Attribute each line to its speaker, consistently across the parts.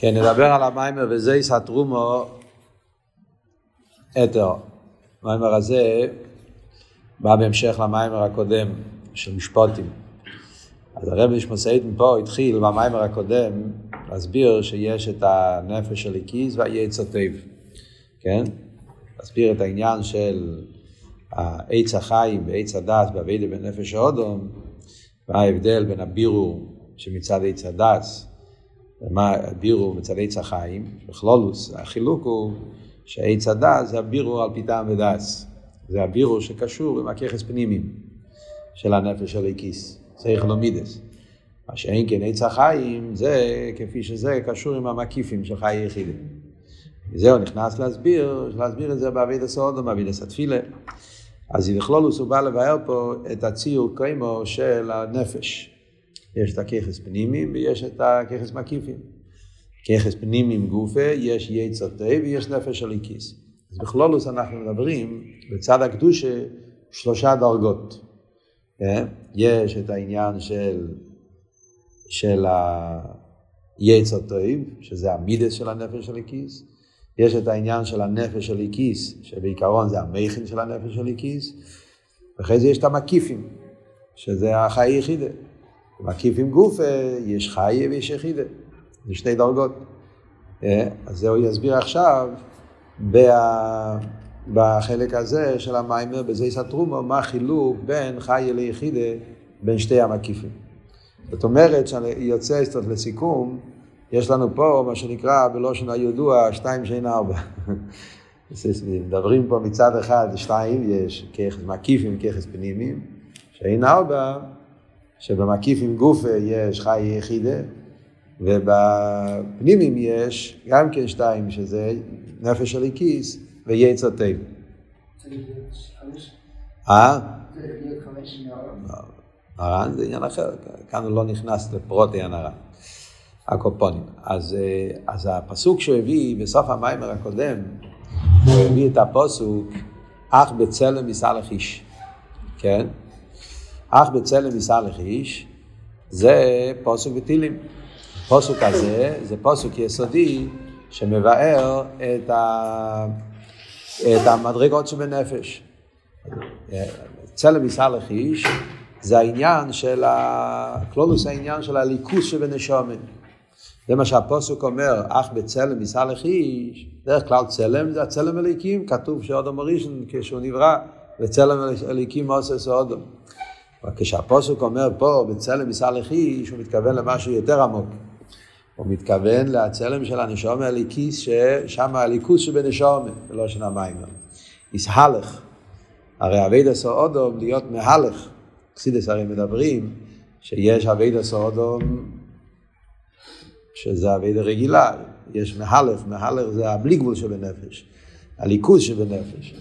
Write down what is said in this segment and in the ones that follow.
Speaker 1: כן, נדבר על המיימר וזה סתרומו אתר. המיימר הזה בא בהמשך למיימר הקודם של משפוטים. אז הרב נשמוסאית מפה התחיל במיימר הקודם להסביר שיש את הנפש של הקיס והיצר טוב, כן? להסביר את העניין של העץ החיים ועץ הדס בעבידה בנפש האודום, וההבדל בין הבירור שמצד עץ הדס ומה הבירו מצד עץ החיים, בכלולוס, החילוק הוא שעץ הדס זה הבירו על פי טעם ודס. זה הבירו שקשור עם הככס פנימיים של הנפש של הכיס, צריך לומידס. מה שאין כן עץ החיים, זה כפי שזה קשור עם המקיפים של חיי יחידים. וזהו, נכנס להסביר, להסביר את זה בעביד הסעודו, בעביד הסתפילה. אז בכלולוס הוא בא לבאר פה את הציור קיימו של הנפש. יש את הככס פנימיים ויש את הככס מקיפים. ככס פנימיים גופה, יש יצר תה ויש נפש של איקיס. אז בכלולוס אנחנו מדברים בצד הקדושה שלושה דרגות. כן? יש את העניין של, של היצר טוב, שזה המידס של הנפש של איקיס. יש את העניין של הנפש של איקיס, שבעיקרון זה המכין של הנפש של איקיס. ואחרי זה יש את המקיפים, שזה החי יחידה. מקיף עם גוף יש חי ויש יחידה, זה שתי דרגות. אה, אז זה הוא יסביר עכשיו בה, בחלק הזה של המיימר, בזה סתרומו, מה החילוק בין חי ליחידה בין שתי המקיפים. זאת אומרת, שיוצא קצת לסיכום, יש לנו פה מה שנקרא בלושן הידוע שתיים שאין ארבע. מדברים פה מצד אחד שתיים, יש ככס מקיפים, ככס פנימיים, שאין ארבע שבמקיף עם גופה יש חי יחידה, ובפנימים יש גם כן שתיים, שזה נפש של הליקיס ויצר טבע. אה? הר"ן זה עניין אחר, כאן הוא לא נכנס לפרוטי הנר"ן, הקופונים. אז, אה, אז הפסוק שהוא הביא בסוף המיימר הקודם, הוא הביא את הפסוק, אך בצלם יסלח איש, כן? אך בצלם יסלח איש, זה פוסוק בתהילים. פוסוק הזה זה פוסוק יסודי שמבאר את, ה... את המדרגות שבנפש. צלם יסלח איש זה העניין של ה... כלולוס העניין של הליכוס שבנשומן. זה מה שהפוסק אומר, אך בצלם יסלח איש, דרך כלל צלם זה הצלם אליקים, כתוב שאודום הראשון כשהוא נברא, וצלם אליקים עושה סאודום. אבל כשהפוסק אומר פה בצלם מסלח איש, הוא מתכוון למשהו יותר עמוק. הוא מתכוון לצלם של הנשום הליקיס, ששם הליכוס שבנשום, ולא של המים. יסהלך. הרי אבידע סאודום להיות מהלך. קסידס הרי מדברים שיש אבידע סאודום שזה אבידע רגילה. יש מהלך, מהלך זה הבלי גבול שבנפש. הליכוס שבנפש.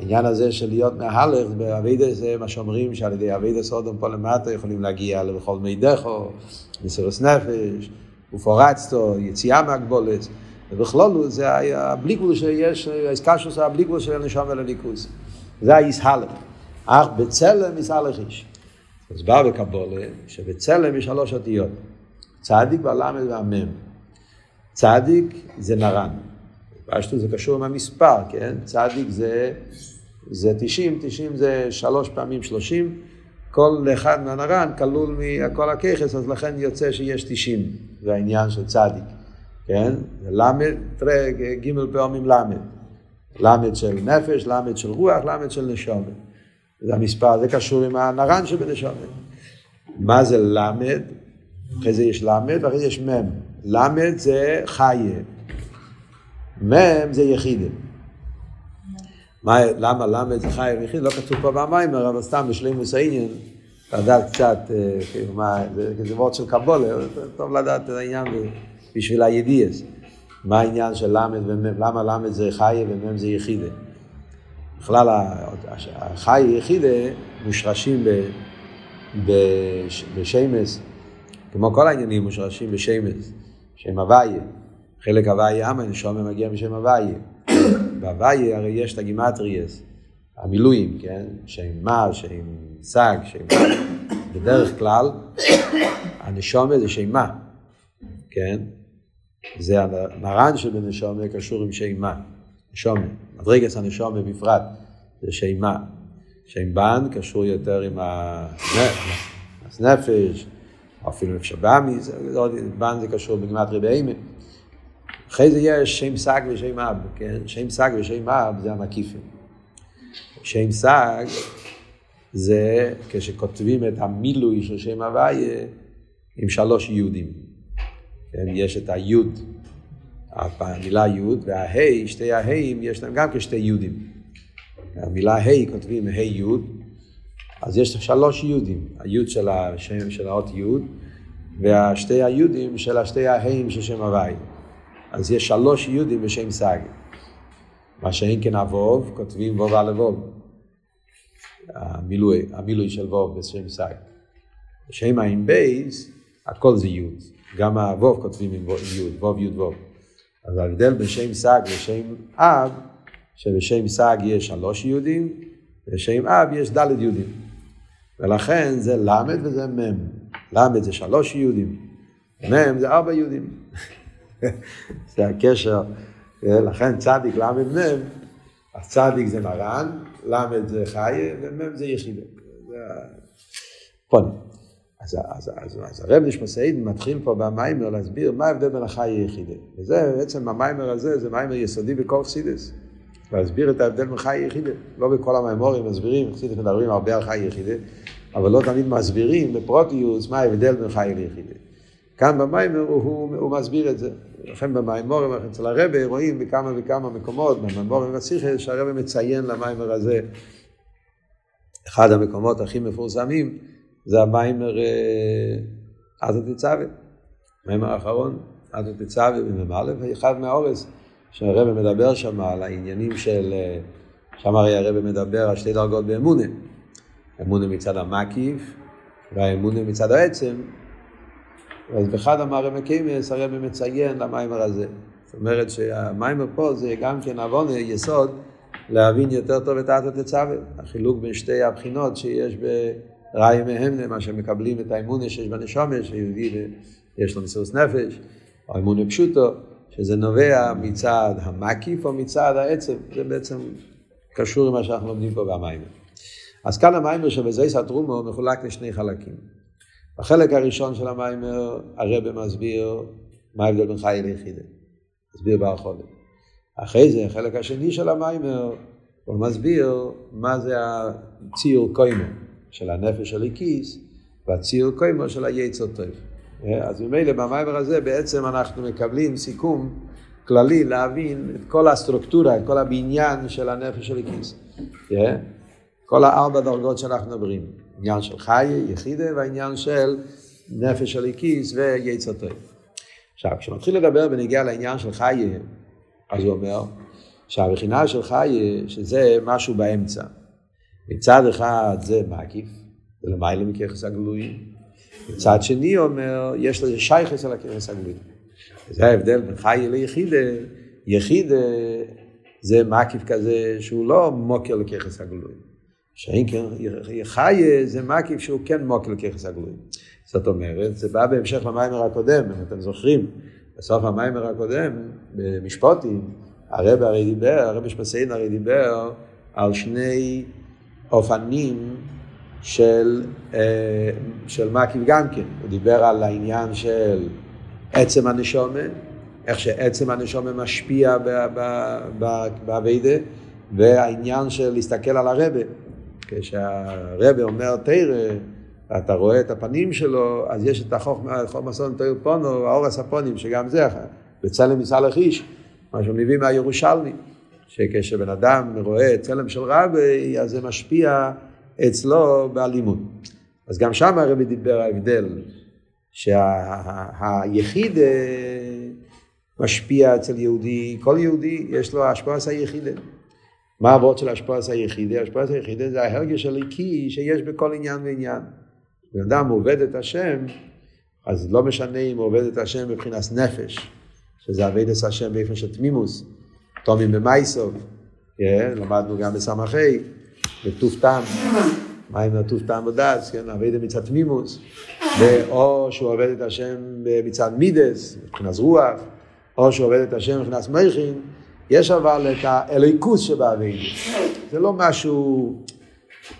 Speaker 1: העניין הזה של להיות מהלך באבידס זה מה שאומרים שעל ידי אבידס אודום פה למטה יכולים להגיע לכל מידךו, מסירוס נפש, ופורצתו, יציאה מהגבולת, ובכלול זה היה בלי גבול שיש, בלי גבול של הנשום ולליכוז. זה הישהלך. אך בצלם יסהלך איש. אז בא בקבולה שבצלם יש שלוש אותיות. צדיק והלמד והמם. צדיק זה נרן. פשטו זה קשור עם המספר, כן? צדיק זה, זה 90, 90 זה שלוש פעמים 30, כל אחד מהנרן כלול מכל הככס, אז לכן יוצא שיש 90, זה העניין של צדיק, כן? למד, תראה, ג' פעמים למד. למד של נפש, למד של רוח, למד של נשומת. זה המספר, זה קשור עם הנרן שבנשומת. מה זה למד? אחרי זה יש למד ואחרי זה יש מם. למד זה חיה. מ' זה יחידה. מה, למה למה זה חי ויחיד? לא כתוב פה במיימר, אבל סתם בשלימוס העניין, לדעת קצת, אה, כאילו מה, זה וורד של קבולה, טוב לדעת את העניין בשביל הידיעס. מה העניין של ל' ומ', למה ל' זה חי ומ' זה יחידה. בכלל החי יחידה מושרשים בשמס, כמו כל העניינים מושרשים בשמס, שם הוויה. חלק הוויה אמן, שומר מגיע משם הוויה. בהוויה הרי יש את הגימטריאס, המילואים, כן? שם מה, שם סג, שם מה. בדרך כלל, הנשומה זה שם מה, כן? זה המרן שבנשומה קשור עם שימה, נשומה, מדרגת הנשומה בפרט, זה שימה. שם בן קשור יותר עם הנפש, אפילו נפש הבאמי, בן זה קשור בגמטרי בהימה. אחרי זה יש שם סג ושם אב, כן? שם סג ושם אב זה המקיפים. שם סג זה כשכותבים את המילוי של שם הוויה עם שלוש יהודים. כן? יש את היוד, המילה יוד, וההי, שתי ההיים, יש להם גם כשתי יהודים. המילה ה' כותבים ה' י', אז יש שלוש יודים, היוד של השם של האות יוד, והשתי היודים של השתי ההאים של שם הוואי. אז יש שלוש יודים בשם סג. מה שאין כן אבוב, כותבים ווב על אבוב. המילוי, המילוי של ווב בשם סג. בשם האם בייס, הכל זה יוד. גם האבוב כותבים עם יוד, ווב יוד ווב. אז ההבדל בין שם סג ושם אב, שבשם סג יש שלוש יהודים, ובשם אב יש ד' יהודים. ולכן זה ל' וזה מ'. ל' זה שלוש יהודים, מ' זה ארבע יהודים. זה הקשר, לכן צדיק ל' מ', אז צדיק זה מרן, ל' זה חי, ומ' זה יחידה. פונים. אז, הרב נשמסעיד מתחיל פה במיימר להסביר מה ההבדל בין החי ליחידה. וזה בעצם המיימר הזה, זה מיימר יסודי בכל חסידס. להסביר את ההבדל מחי יחידה. לא בכל המיימורים מסבירים, חסידס מדברים הרבה על חי יחידה, אבל לא תמיד מסבירים בפרוטיוס מה ההבדל בין חי ליחידה. כאן במיימר הוא, הוא, מסביר את זה. לכן במיימורים אצל הרבה רואים בכמה וכמה מקומות, במיימורים בסיכס, שהרבה מציין למיימר הזה. אחד המקומות הכי מפורסמים זה המיימר עזה תצווה. המיימר האחרון, עזה תצווה במ"א, אחד מהאורס. שהרבא מדבר שם על העניינים של, שם הרי הרבא מדבר על שתי דרגות באמונה. אמונה מצד המקיף והאמונה מצד העצם. אז באחד המאמרי קיימס הרבא מציין למיימר הזה. זאת אומרת שהמיימר פה זה גם כן עוון יסוד להבין יותר טוב את האטו תצווה. החילוק בין שתי הבחינות שיש בראי מהם, מה שמקבלים את האמונה שיש בנשומש, שיהודי יש לו מסירות נפש, או אמונה פשוטו. שזה נובע מצד המקיף או מצד העצם, זה בעצם קשור למה שאנחנו לומדים פה במיימר. אז כאן המיימר שבזייס התרומו מחולק לשני חלקים. בחלק הראשון של המיימר הרב מסביר מה ההבדל בין חי ליחידה. מסביר בהרחובת. אחרי זה, החלק השני של המיימר, הוא מסביר מה זה הציור קוימו של הנפש של הליקיס והציור קוימו של היצר טוב. אז ממילא במיימר הזה בעצם אנחנו מקבלים סיכום כללי להבין את כל הסטרוקטורה, את כל הבניין של הנפש של הכיס. כל הארבע דרגות שאנחנו מדברים. עניין של חי, יחידה, והעניין של נפש של הכיס ויצר טוב. עכשיו, כשמתחיל לדבר בנגיע לעניין של חי, אז הוא אומר שהבחינה של חי, שזה משהו באמצע. מצד אחד זה מקיף, זה למעלה מככס הגלויים. מצד שני אומר, יש לזה שייכס על הכרס הגלוי. זה ההבדל בין חי ליחידה. יחידה זה מקיף כזה שהוא לא מוקר לככס הגלוי. שאין כן, חי זה מקיף שהוא כן מוקר לככס הגלוי. זאת אומרת, זה בא בהמשך למיימר הקודם, אם אתם זוכרים, בסוף המיימר הקודם, במשפוטים, הרב הרי דיבר, הרב משפסיין הרי דיבר על שני אופנים של, אה, של מקיף גם כן. הוא דיבר על העניין של עצם הנשומן, איך שעצם הנשומן משפיע באביידה, והעניין של להסתכל על הרבה. כשהרבה אומר תרא, ואתה רואה את הפנים שלו, אז יש את החוכמה, חוכמה סון תויר פונו, האור הספונים, שגם זה בצלם מסלח איש, מה שהוא מביא מהירושלמי, שכשבן אדם רואה צלם של רבי, אז זה משפיע אצלו באלימות. אז גם שם הרבי דיבר ההבדל, שהיחיד שה, משפיע אצל יהודי, כל יהודי יש לו השפעה היחידה. מה העבוד של השפעה היחידה? השפעה היחידה זה ההרגש הליקי שיש בכל עניין ועניין. בן אדם עובד את השם, אז לא משנה אם הוא עובד את השם מבחינת נפש, שזה אביידס השם באופן של תמימוס, תומים במייסוב, כן? למדנו גם בסמכי, בטוף טעם, מים מהטוף טעם ודס, כן, עבד מצד תמימוס, או שהוא עובד את השם מצד מידס, מבחינת רוח, או שעובד את השם נכנס מייכין, יש אבל את האליקוס שבאבידה. זה לא משהו,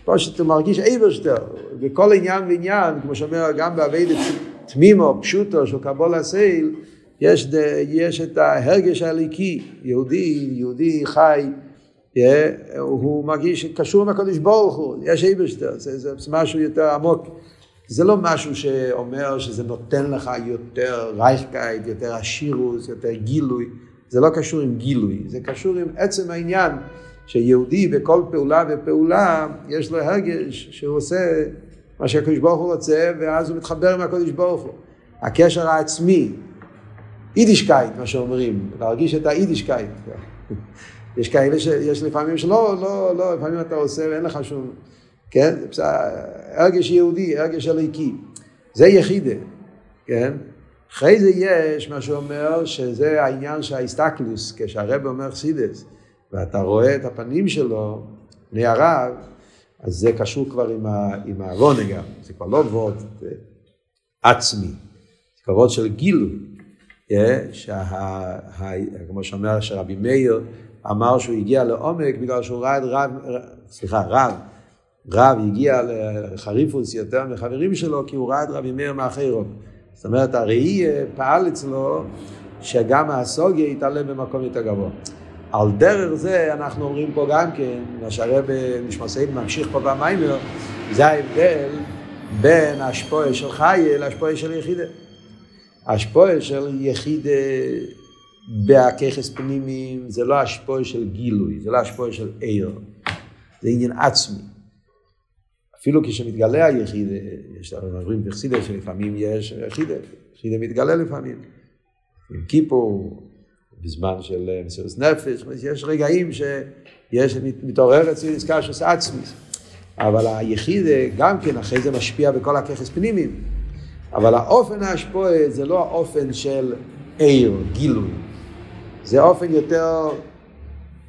Speaker 1: פה שאתה מרגיש איברשטר, וכל עניין ועניין, כמו שאומר גם באבידה תמימו, פשוטו, של קבול הסייל, יש, יש את ההרגש הליקי, יהודי, יהודי חי, הוא מרגיש קשור עם הקדוש ברוך הוא, יש איברשטר, זה, זה משהו יותר עמוק. זה לא משהו שאומר שזה נותן לך יותר רייכקייט, יותר עשירוס, יותר גילוי, זה לא קשור עם גילוי, זה קשור עם עצם העניין שיהודי בכל פעולה ופעולה יש לו הרגש שהוא עושה מה שהקדוש ברוך הוא רוצה ואז הוא מתחבר עם הקדוש ברוך הוא. הקשר העצמי, יידישקייט מה שאומרים, להרגיש את היידישקייט. יש כאלה שיש לפעמים שלא, לא, לא, לפעמים אתה עושה ואין לך שום, כן? הרגש יהודי, הרגש הליקי. זה יחידה, כן? אחרי זה יש מה שאומר שזה העניין של האיסטקלוס, כשהרב אומר חסידס, ואתה רואה את הפנים שלו, פני הרב, אז זה קשור כבר עם, ה, עם העוונה גם, זה כבר לא וורד עצמי, זה כבר וורד של גילוי, שה, כמו שאומר שרבי מאיר אמר שהוא הגיע לעומק בגלל שהוא ראה את רב, סליחה, רב, רב הגיע לחריפוס יותר מחברים שלו כי הוא ראה את רבי מאיר מאחרו. זאת אומרת, הראי פעל אצלו שגם הסוגיה יתעלה במקום יותר גבוה. על דרך זה אנחנו אומרים פה גם כן, מה שהרב נשמעסיין ממשיך פה במיימר, זה ההבדל בין השפועה של חיה להשפועה של יחידה. השפועה של יחידה בהככס פנימיים זה לא השפועה של גילוי, זה לא השפועה של עיר, זה עניין עצמי. אפילו כשמתגלה היחיד, יש לנו אומרים בחסידה שלפעמים יש יחידה, יחידה מתגלה לפעמים. עם כיפור, בזמן של מסירות נפש, יש רגעים שיש, מתעורר אצלי נזכר שעושה עצמי. אבל היחיד גם כן אחרי זה משפיע בכל הככס פנימיים. אבל האופן ההשפועה זה לא האופן של עיר, גילוי. זה אופן יותר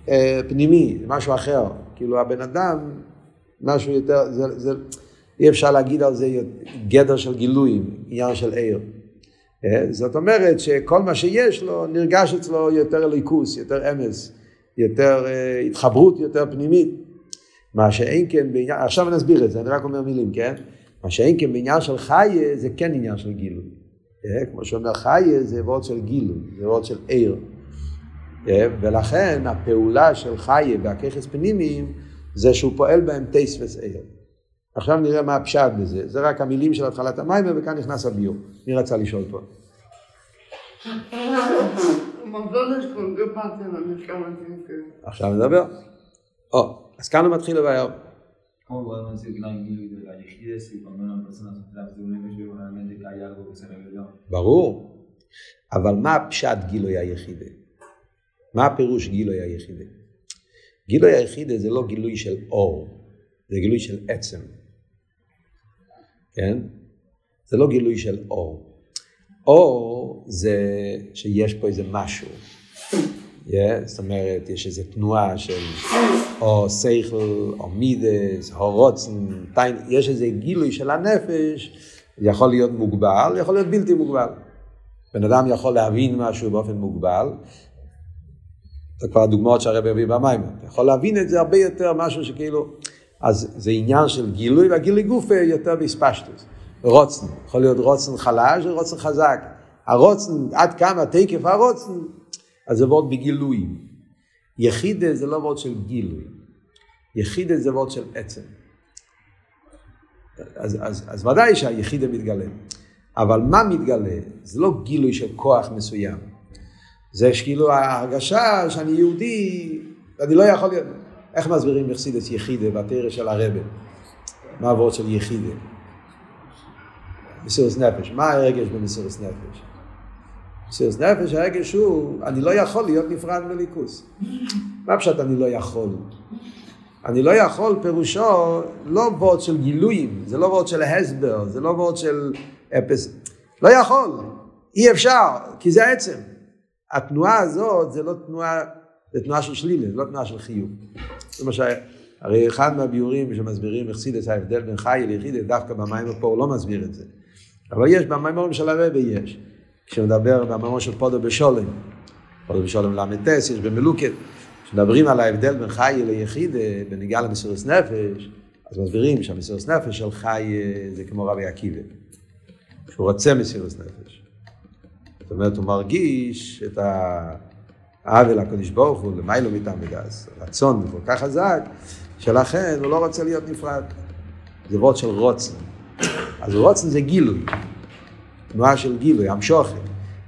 Speaker 1: אה, פנימי, משהו אחר. כאילו הבן אדם משהו יותר, זה, זה, אי אפשר להגיד על זה גדר של גילויים, עניין של עיר. אה, זאת אומרת שכל מה שיש לו נרגש אצלו יותר ליכוס, יותר אמס, יותר אה, התחברות יותר פנימית. מה שאין כן בעניין, עכשיו אני אסביר את זה, אני רק אומר מילים, כן? מה שאין כן בעניין של חיה זה כן עניין של גילוי. אה, כמו שאומר חיה זה וורד של גילוי, זה וורד של עיר. ולכן הפעולה של חיה בהככס פנימיים זה שהוא פועל בהם טייס וסעיר. עכשיו נראה מה הפשט בזה, זה רק המילים של התחלת המים וכאן נכנס הביור. מי רצה לשאול פה? עכשיו נדבר. או, אז כאן הוא מתחיל לבאר. ברור, אבל מה הפשט גילוי היחידה? מה הפירוש גילוי היחידה? גילוי היחידה זה לא גילוי של אור, זה גילוי של עצם. כן? זה לא גילוי של אור. אור זה שיש פה איזה משהו. Yeah, זאת אומרת, יש איזו תנועה של או שכל, או מידס, או רוצן, טיין, יש איזה גילוי של הנפש, יכול להיות מוגבל, יכול להיות בלתי מוגבל. בן אדם יכול להבין משהו באופן מוגבל, זה כבר הדוגמאות שהרב הביא במים. אתה יכול להבין את זה הרבה יותר, משהו שכאילו... אז זה עניין של גילוי, והגילוי גוף יותר בספשטוס. רוצן, יכול להיות רוצן חלש ורוצן חזק. הרוצן, עד כמה תקף הרוצן, אז זה וורד בגילוי. יחידה זה לא וורד של גילוי. יחידה זה וורד של עצם. אז, אז, אז ודאי שהיחידה מתגלה. אבל מה מתגלה? זה לא גילוי של כוח מסוים. זה כאילו ההרגשה שאני יהודי, אני לא יכול להיות... איך מסבירים מחסידס יחידה בתרא של הרבה? מה הוורד של יחידה? מסירות נפש. מה הרגש במסירות נפש? מסירות נפש הרגש הוא, אני לא יכול להיות נפרד מליכוס. מה פשוט אני לא יכול? אני לא יכול פירושו לא וורד של גילויים, זה לא וורד של הסבר, זה לא וורד של אפס. לא יכול, אי אפשר, כי זה עצם. התנועה הזאת זה לא תנועה, זה תנועה של שלילה, זה לא תנועה של חיוב. ש... הרי אחד מהביאורים שמסבירים מחסידס ההבדל בין חי ליחידה, דווקא במים פה הוא לא מסביר את זה. אבל יש, במימורים של הרבה יש. כשמדבר במאמר של פודו בשולם, קודם בשולם ל"ט יש במלוקת, כשמדברים על ההבדל בין חי ליחיד, בנגיעה למסירות נפש, אז מסבירים שהמסירות נפש של חי זה כמו רבי עקיבא, שהוא רוצה מסירות נפש. זאת אומרת, הוא מרגיש את העוול הקדוש ברוך הוא, למיילו מתעמדס, רצון כל כך חזק, שלכן הוא לא רוצה להיות נפרד. זה וורד של רוצן. אז רוצן זה גילוי, תנועה של גילוי, המשוכן.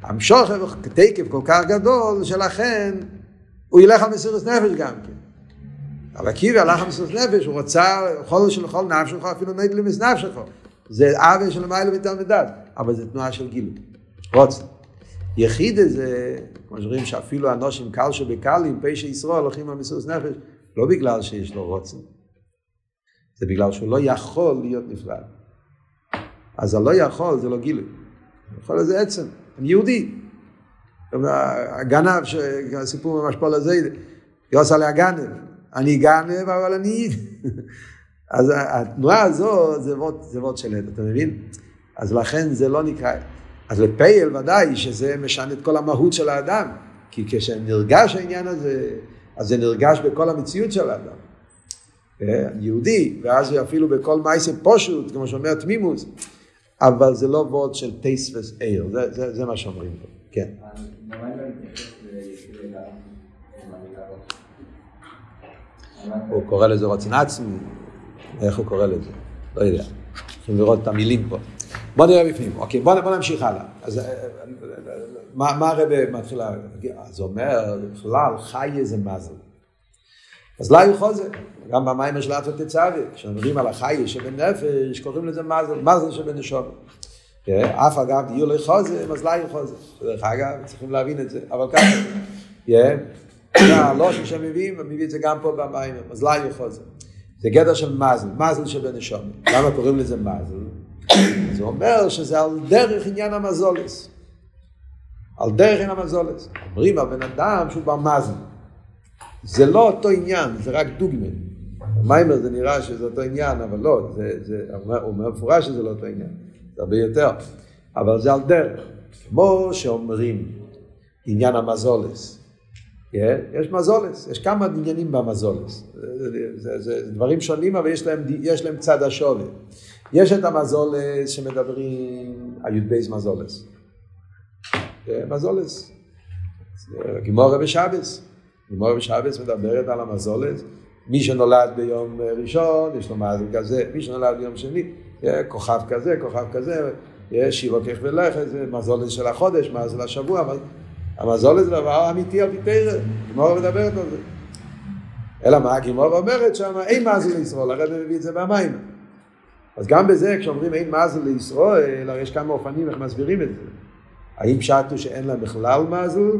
Speaker 1: המשוכן תקף כל כך גדול, שלכן הוא ילך על מסירות נפש גם כן. אבל עקיבא הלך על מסירות נפש, הוא רצה חול של כל נפשך, אפילו נגד למס נפשך. זה עוול של מיילו מתעמדס, אבל זה תנועה של גילוי, רוצן. יחיד זה, כמו שאומרים שאפילו אנושים קל שבקלים, פשע ישראל הולכים על מסירות נפש, לא בגלל שיש לו רוצן, זה בגלל שהוא לא יכול להיות נפרד. אז הלא יכול זה לא גילוי. יכול לזה עצם, אני יהודי. הגנב, הסיפור ממש פה לזה, יוסה עליה גנב. אני גנב אבל אני... אז התנועה הזו זה וורד של עד, אתה מבין? אז לכן זה לא נקרא... אז לפייל ודאי שזה משנה את כל המהות של האדם. כי כשנרגש העניין הזה, אז זה נרגש בכל המציאות של האדם. אה, יהודי, ואז אפילו בכל מייסה פושוט, כמו שאומר תמימוס, אבל זה לא וורד של טייס ואיר, זה, זה, זה מה שאומרים פה, כן. הוא קורא לזה רוצן עצמי, איך הוא קורא לזה? לא יודע. צריכים לראות את המילים פה. בוא נראה בפנים, אוקיי, בוא, בוא נמשיך הלאה. אז אה, מה, מה הרב מתחיל להגיד? אז הוא אומר, בכלל, חי איזה מזל. אז לא היו חוזר, גם במים של אטו תצווה, כשאומרים על החי שבנפש, קוראים לזה מזל, מזל שבנשום. אף אגב יהיו לי חוזר, אז לא היו חוזר. דרך אגב, צריכים להבין את זה, אבל ככה. זה הלושן שהם מביאים, ומביא את זה גם פה במים, אז לא היו חוזר. זה גדר של מזל, מזל שבנשום. למה קוראים לזה מזל? זה אומר שזה על דרך עניין המזולס. על דרך עניין המזולס. אומרים על בן אדם שהוא במזל. זה לא אותו עניין, זה רק דוגמן. במיימר זה נראה שזה אותו עניין, אבל לא, זה, זה, הוא אומר מפורש שזה לא אותו עניין, זה הרבה יותר. אבל זה על דרך. כמו שאומרים עניין המזולס. יש מזולס, יש כמה עניינים במזולס. זה, זה, זה דברים שונים, אבל יש להם, יש להם צד השווה. יש את המזולס שמדברים על י"ב מזולס. Yeah, מזולס. גימורה בשבס. גמור בשבס מדברת על המזולת, מי שנולד ביום ראשון, יש לו מזל כזה, מי שנולד ביום שני, כוכב כזה, כוכב כזה, יש שירו כך ולכת, זה מזולת של החודש, מזל השבוע, אבל המזולת זה דבר אמיתי על פי גמור מדברת על זה. אלא מה, גמור אומרת שם, אין מזל לישראל, הרב מביא את זה במים. אז גם בזה, כשאומרים אין מזל לישראל, הרי יש כמה אופנים איך מסבירים את זה. האם פשטו שאין להם בכלל מזל,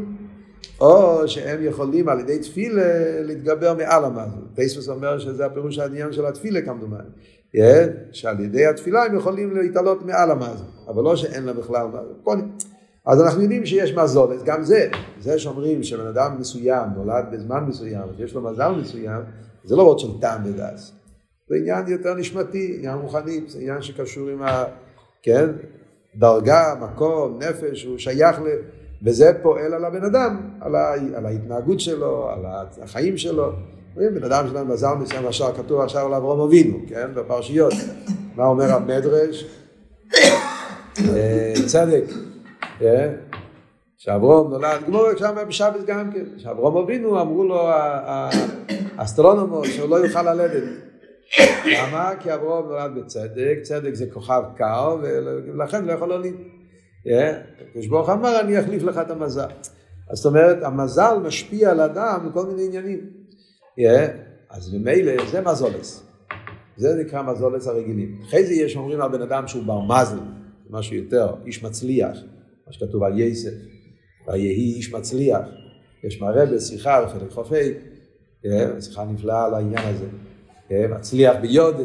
Speaker 1: או שהם יכולים על ידי תפילה להתגבר מעל המזל. פייספוס אומר שזה הפירוש העניין של התפילה כמדומני. Yeah, שעל ידי התפילה הם יכולים להתעלות מעל המזל, אבל לא שאין להם בכלל מזל. אז אנחנו יודעים שיש מזולת, גם זה, זה שאומרים שבן אדם מסוים נולד בזמן מסוים, שיש לו מזל מסוים, זה לא עוד של טעם ודס. זה עניין יותר נשמתי, עניין רוחני, זה עניין שקשור עם ה... כן? דרגה, מקום, נפש, הוא שייך ל... וזה פועל על הבן אדם, על, ה, על ההתנהגות שלו, על החיים שלו. בן אדם שלנו מזל מסוים, עכשיו כתוב עכשיו על אברום אבינו, כן, בפרשיות. מה אומר המדרש? אה, צדק, כן? שאברום נולד, גמרא שם בשבת גם כן, שאברום אבינו אמרו לו האסטרונומוס שהוא לא יוכל ללדת. למה? כי אברום נולד בצדק, צדק זה כוכב קר ולכן לא יכול להוליד. הקדוש ברוך אמר אני אחליף לך את המזל. אז זאת אומרת המזל משפיע על אדם בכל מיני עניינים. אז ממילא זה מזולס. זה נקרא מזולס הרגילים. אחרי זה יש אומרים על בן אדם שהוא בר מזל, משהו יותר, איש מצליח, מה שכתוב על יסף, ויהי איש מצליח. יש מראה בשיחה בחלק חופי, שיחה נפלאה על העניין הזה. מצליח ביוד,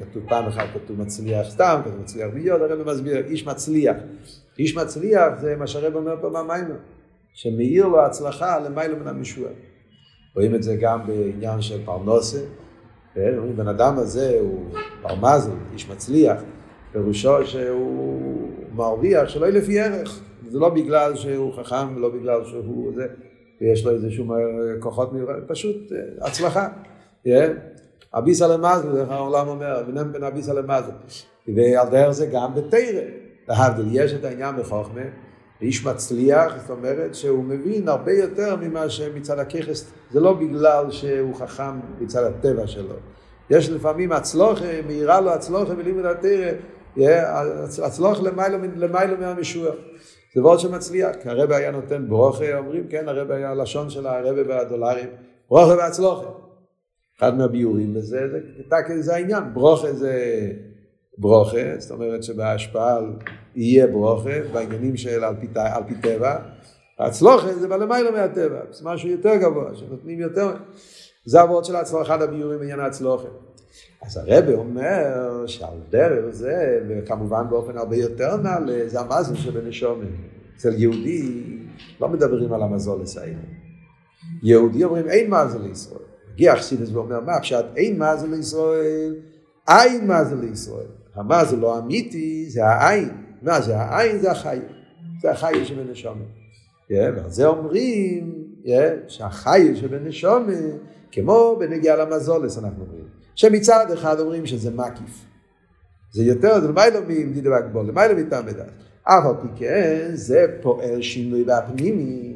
Speaker 1: כתוב פעם אחת כתוב מצליח סתם, כתוב מצליח ביוד, הרב מסביר, איש מצליח. איש מצליח זה מה שהרב אומר פה במיימר, שמאיר לו הצלחה למעלה מן המשוע. רואים את זה גם בעניין של פרנוסה, אומרים בן אדם הזה הוא פרמזל, איש מצליח, פירושו שהוא מרוויח שלא יהיה לפי ערך, זה לא בגלל שהוא חכם, לא בגלל שהוא זה, ויש לו איזה שום כוחות מיוחדים, פשוט הצלחה. אביסה למזל, איך העולם אומר, ונם בין אביסה למזל. ועל דרך זה גם בתרא. להבדיל, יש את העניין בחוכמה, ואיש מצליח, זאת אומרת שהוא מבין הרבה יותר ממה שמצד הככס, זה לא בגלל שהוא חכם מצד הטבע שלו. יש לפעמים הצלוחה, מאירה לו הצלוחה בלימוד התרא, הצלוח למיילו מהמשוח. זה ועוד שמצליח, כי הרב היה נותן ברוכה, אומרים, כן, הרב היה הלשון של הרב והדולרים, ברוכה והצלוחה. אחד מהביורים בזה, זה, זה, זה העניין, ברוכה זה ברוכה, זאת אומרת שבהשפעה יהיה ברוכה, בעניינים של על פי, על פי טבע, הצלוחה זה בלמיילו מהטבע, זה משהו יותר גבוה, שנותנים יותר, זה הוורד של הצלוחה, אחד הביורים בעניין הצלוחה. אז הרב אומר שעל דרך זה, וכמובן באופן הרבה יותר נעלה, זה המזל שבנשומת. אצל יהודי לא מדברים על המזול לסיימן. יהודי אומרים אין מזל לישראל. מגיע אכסידס ואומר מה פשט אין מזל לישראל, אין מזל לישראל. המזל לא אמיתי זה העין. מה זה העין? זה החי. זה החי שבנשומת. ועל זה אומרים שהחי שבנשומת כמו בנגיעה למזולס אנחנו אומרים. שמצד אחד אומרים שזה מקיף. זה יותר, זה למיילא ממדידה והגבול, למיילא מטעם בדעת. אף על פי כן, זה פועל שינוי בפנימי.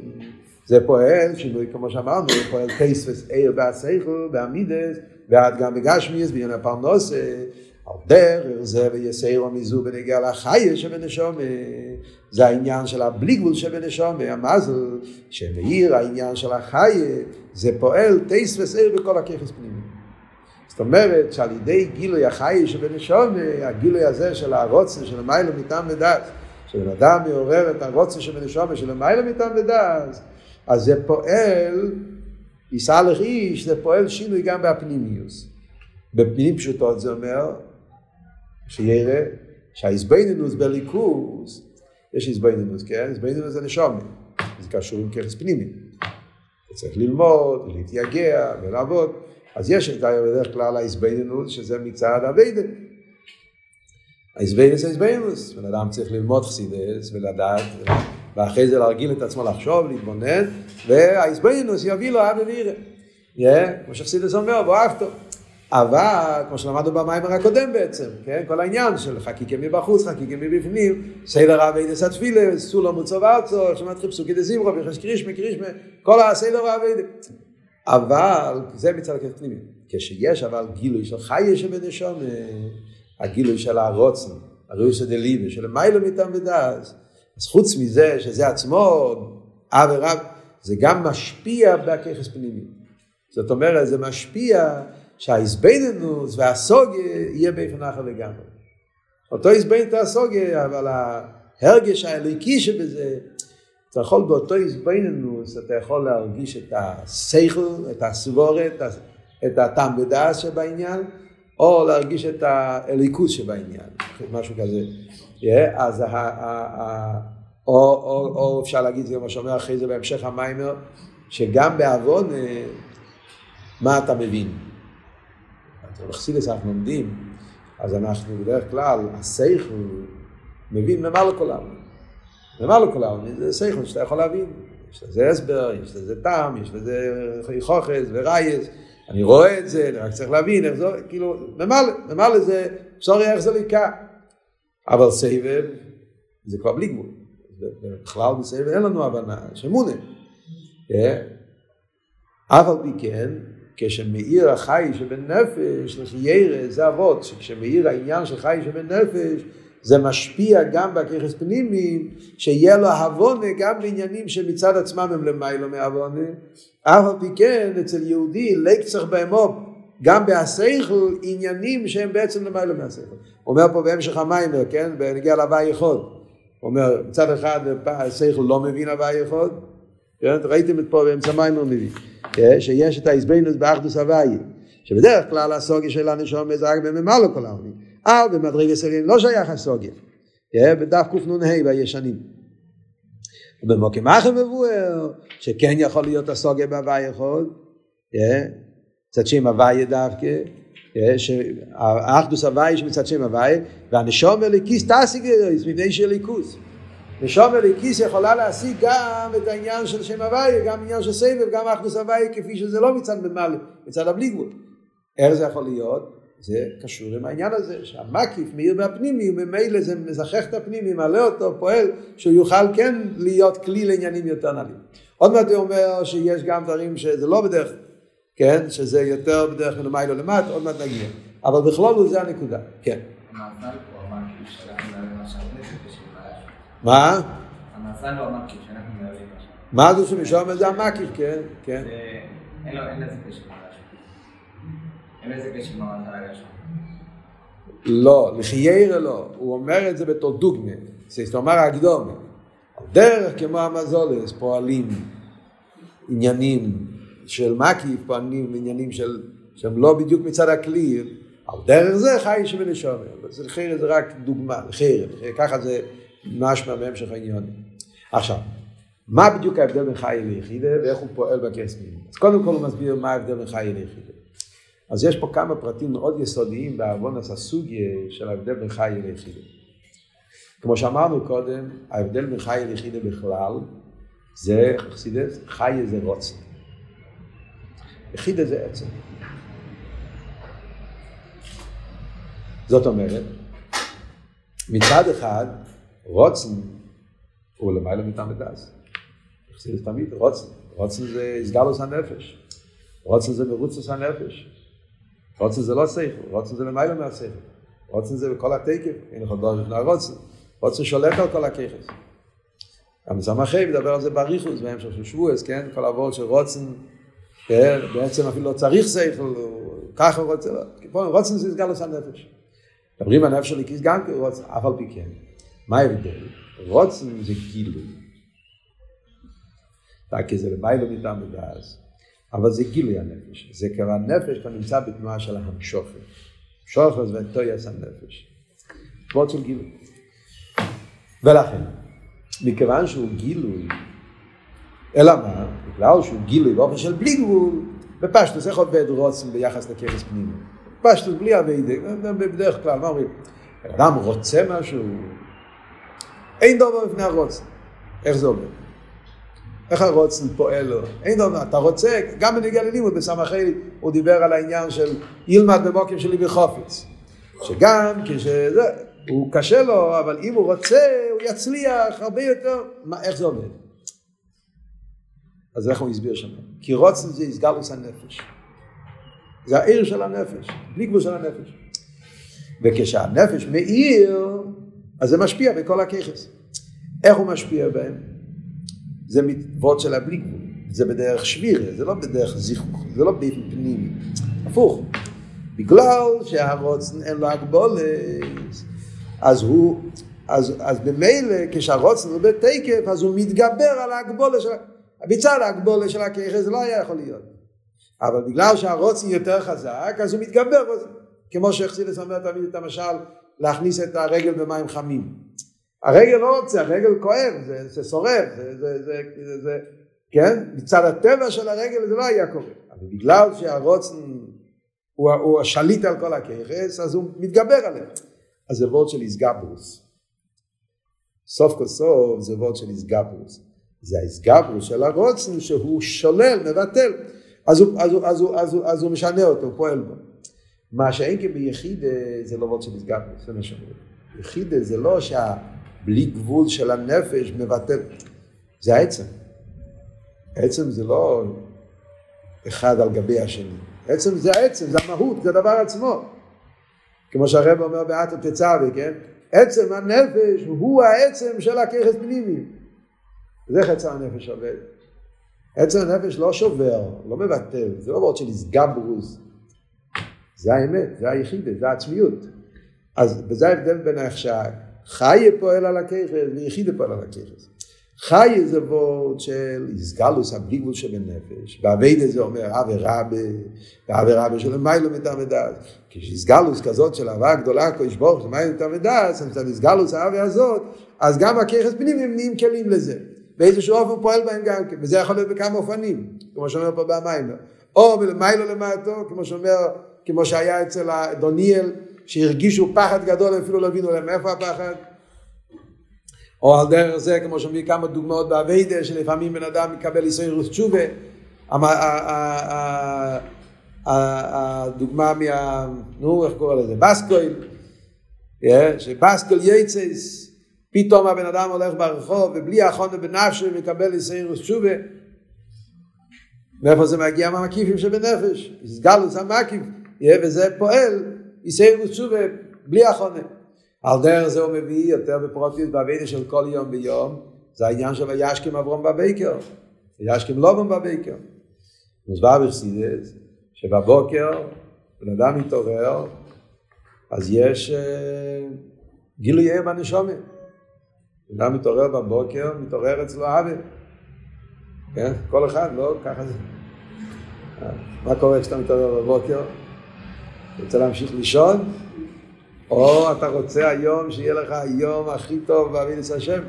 Speaker 1: זה פועל שינוי, כמו שאמרנו, פועל טייס ועיר בהסייכו, בעמידס, ועד גם בגשמיאס, בעניין הפרנוסה. על דרך זה ויסיירו מזו בנגיע לחיה שבנשום זה העניין של הבלי גבול שבנשום המזל שמאיר העניין של החיה זה פועל טייס וסייר בכל הככס פנימי זאת אומרת שעל ידי גילוי החי שבנשום, הגילוי הזה של הרוצן, של המיילו מטעם ודעת, שבן אדם מעורר את הרוצן שבנשום, של המיילו מטעם ודעת, אז זה פועל, יישא לך איש, זה פועל שינוי גם בפנימיוס. בפנימים פשוטות זה אומר, שירא, שהאיזבנינוס בליכוס, יש איזבנינוס, כן? איזבנינוס זה נשום, זה קשור עם ככס פנימי. צריך ללמוד, להתייגע ולעבוד. אז יש את בדרך כלל האיזבנינוס, שזה מצד אביידן. האיזבנינוס זה איזבנינוס, בן אדם צריך ללמוד חסידס ולדעת, ואחרי זה להרגיל את עצמו לחשוב, להתבונן, והאיזבנינוס יביא לו אבא וירא. כמו שחסידס אומר, בוא אכתו. אבל, כמו שלמדנו במיימר הקודם בעצם, כן? כל העניין של חקיקה מבחוץ, חקיקה מבפנים, סדר אבי דס התפילה, סולו מוצוב ארצו, שמתחיל פסוקי דזימרו, ביחס קרישמה, קרישמה, כל הסדר אבי דס. אבל זה מצד הכסף פנימי. כשיש אבל גילוי של חי שבנשום, הגילוי של הרוצן, הרוס דליבה, של מיילו מטעם ודאז, אז חוץ מזה שזה עצמו, אב ורב, זה גם משפיע בככס פנימי. זאת אומרת, זה משפיע שהאיזבנינוס והסוגיה יהיה באיפן אחר לגמרי. אותו איזבנינוס והסוגיה, אבל ההרגש האלוקי שבזה, אתה יכול באותו איזבנינוס, אתה יכול להרגיש את השכל, את הסבורת, את הטעם ודעת שבעניין, או להרגיש את האליקוס שבעניין, משהו כזה. אז ה, או, אפשר להגיד, זה מה שאומר אחרי זה בהמשך המיימר, שגם בעוון, מה אתה מבין? בחסידס אנחנו לומדים, אז אנחנו בדרך כלל, השכל מבין למעלה כל העולם. למעלה כל העולם, זה שכל שאתה יכול להבין. יש לזה הסבר, יש לזה טעם, יש לזה חוכס ורייס, אני רואה את זה, אני רק צריך להבין איך זה, כאילו, למעלה, למעלה זה, סורי איך זה ליקה. אבל סבב, זה כבר בלי גבול. בכלל בסבב אין לנו הבנה, יש אמונה. אף על פי כן, כשמאיר החי שבנפש, לחיירה, זה אבות, שכשמאיר העניין של חי שבנפש, זה משפיע גם בככס פנימי, שיהיה לו הבונה גם לעניינים שמצד עצמם הם למיילו מהבונה. אף על פי כן, אצל יהודי, ליק בהמו, גם בהסייכל, עניינים שהם בעצם למיילו מהסייכל. הוא אומר פה בהמשך המיימר, כן? בנגיע להווי יכול. הוא אומר, מצד אחד, הסייכל לא מבין הווי יכול, כן? ראיתם את פה באמצע מיימר מבין. כן? שיש את ההסבינוס באחדוס הוואי, שבדרך כלל הסוגיה של הנשום זה רק בממלא כל העולים. אבל במדרגה סגלים לא שייך הסוגיה. כן? בדף קנ"ה בישנים. ובמוקים אחר מבואר שכן יכול להיות הסוגיה בהוואי יכול, כן? מצד שם הוואי דווקא, האחדוס הוואי שמצד שם הוואי, והנשום אליקיס תעשי גדויס, מבני של ליכוס. נשום אליקיס יכולה להשיג גם את העניין של שם הוויה, גם עניין של סבב, גם אחדוס הוויה, כפי שזה לא מצד ממלא, מצד הבלי גבול. איך זה יכול להיות? זה קשור עם העניין הזה, שהמקיף מאיר מהפנימי, וממילא זה מזכך את הפנימי, מעלה אותו, פועל, שהוא יוכל כן להיות כלי לעניינים יותר נעלים. עוד מעט הוא אומר שיש גם דברים שזה לא בדרך, כן, שזה יותר בדרך מלמעלה למטה, עוד מעט נגיע. אבל בכלול זה הנקודה, כן. מה?
Speaker 2: המאזן הוא המקיף שאנחנו מדברים עכשיו.
Speaker 1: מה זה שמשום זה המקיף, כן, כן.
Speaker 2: אין לזה קשר אין לזה קשר עם הרגש.
Speaker 1: לא, לחיירה לא, הוא אומר את זה בתור דוגמה, זאת אומרת הקדומה. דרך כמו המזולס פועלים עניינים של מקיף, פועלים עניינים של, שהם לא בדיוק מצד הכלי, על דרך זה חי שבנשומר, זה לחיירה זה רק דוגמה, לחיירה, ככה זה משמע בהמשך העניין. עכשיו, מה בדיוק ההבדל בין חי ליחידה ואיך הוא פועל בכספים? אז קודם כל הוא מסביר מה ההבדל בין חי ליחידה. אז יש פה כמה פרטים מאוד יסודיים בעוון הסוגיה של ההבדל בין חי ליחידה. כמו שאמרנו קודם, ההבדל בין חי ליחידה בכלל זה חסידס, חי זה רוצן. יחידה זה עצם. זאת אומרת, מצד אחד רוצן הוא למעלה מטעם ודס. חסידס תמיד רוצן. רוצן זה הסגלוס הנפש. רוצן זה מרוצוס הנפש. רוצן זה לא שכל, רוצן זה למעלה מהשכל. רוצן זה בכל התקף, אין לך דבר לפני הרוצן. רוצן שולט על כל הככס. גם מדבר על זה בריחוס, בהמשך של שבועס, כן? כל העבוד של רוצן, כן? בעצם אפילו לא צריך שכל, ככה רוצה, רוצן זה הסגלוס הנפש. מדברים על נפש של איקיס גם כרוצן, אף על פי כן. מה ההבדל? רוצן זה גילוי. כי זה למיילו מטעם בדעס, אבל זה גילוי הנפש. זה כבר נפש כבר נמצא בתנועה של המשוכר. שוכר זה וטויאס הנפש. תנועות של גילוי. ולכן, מכיוון שהוא גילוי, אלא מה? בגלל שהוא גילוי באופן של בלי גבול, בפשטוס איך עובד רוצן ביחס לכרס פנימי? פשטוס בלי אביידה, בדרך כלל, מה אומרים? אדם רוצה משהו, אין דבר בפני הרוצן. איך זה עובד? איך הרוצן פועל לו? אין דבר, אתה רוצה, גם בנגיע ללימוד בסמכי הוא דיבר על העניין של ילמד במוקים שלי בחופץ. שגם כשזה, הוא קשה לו, אבל אם הוא רוצה, הוא יצליח הרבה יותר. מה, איך זה עובד? אז איך הוא הסביר שם? כי רוצן זה הסגלוס הנפש. זה העיר של הנפש, בלי גבול של הנפש. וכשהנפש מאיר, אז זה משפיע בכל הככס. איך הוא משפיע בהם? זה מצוות של הבלי גבול, זה בדרך שבירה, זה לא בדרך זיכוך, זה לא באופן הפוך. בגלל שהרוצן אין לו הגבולת, אז הוא, אז, אז במילא כשהרוצן הוא בתקף, אז הוא מתגבר על ההגבולת של, מצד ההגבולת של הככס זה לא היה יכול להיות. אבל בגלל שהרוצן יותר חזק, אז הוא מתגבר, כמו שהחסידס אומר תמיד את המשל, להכניס את הרגל במים חמים. הרגל לא רוצה, הרגל כואב, זה, זה שורף, זה, זה, זה, זה, זה, כן? מצד הטבע של הרגל זה לא היה קורה. אבל בגלל שהרוצן הוא, הוא השליט על כל הככס, אז הוא מתגבר עליהם. אז זה וורד של איסגברוס. סוף כל סוף זה וורד של איסגברוס. זה האיסגברוס של הרוצן שהוא שולל, מבטל. אז הוא, אז הוא, אז הוא, אז הוא, אז הוא משנה אותו, הוא פועל בו. מה שאין כביחיד זה לא של איסגברוס, זה מה שאומרים. יחיד זה לא שהבלי גבול של הנפש מבטל, זה העצם. העצם זה לא אחד על גבי השני. עצם זה העצם, זה המהות, זה הדבר עצמו. כמו שהרב אומר באתר תצאווי, כן? עצם הנפש הוא העצם של הככס פנימי. זה חצר הנפש עובד. עצם הנפש לא שובר, לא מבטל, זה לא וורד של איסגברוס. זה האמת, זה היחידה, זה העצמיות. אז בזה ההבדל בין איך שהחי פועל על הככס ויחידה פועל על הככס. חי זה וורד של איסגלוס הבלי גבול שבנפש, באביידה זה אומר אבי רבה, ואבי רבה של מיילו מטעם ודעת. כשאיסגלוס כזאת של אהבה גדולה, קודש ברוך של מיילו ודעת, מצד איסגלוס האבי הזאת, אז גם הככס פנים הם נהיים כלים לזה. באיזשהו אופן הוא פועל בהם גם כן, וזה יכול להיות בכמה אופנים, כמו שאומר פה במיימר. או מלמיילו למטו, כמו שאומר, כמו שהיה אצל דוניאל, שהרגישו פחד גדול, אפילו לא הבינו להם איפה הפחד. או על דרך זה, כמו שאומרים כמה דוגמאות באביידה, שלפעמים בן אדם מקבל איסוירוס תשובה, הדוגמה מה... נו, איך קורא לזה? בסקויל, אה, שבסקויל יצס, פתאום הבן אדם הולך ברחוב ובלי החונה בנפשו מקבל איסוירוס תשובה. מאיפה זה מגיע מהמקיפים שבנפש? סגלוס המקיף, וזה פועל איסוירוס תשובה בלי החונה. על דרך זה הוא מביא יותר בפרוטיות בעבידה של כל יום ביום, זה העניין של וישכם אברום בבייקר, וישכם לובם בבייקר. מוסבר בחסידס, שבבוקר בן אדם מתעורר, אז יש אה, גילוי ער בנשומת. אדם מתעורר בבוקר, מתעורר אצלו עוול. כן? כל אחד, לא? ככה זה. מה קורה כשאתה מתעורר בבוקר? אתה רוצה להמשיך לישון? או אתה רוצה היום שיהיה לך היום הכי טוב בעבידת השם.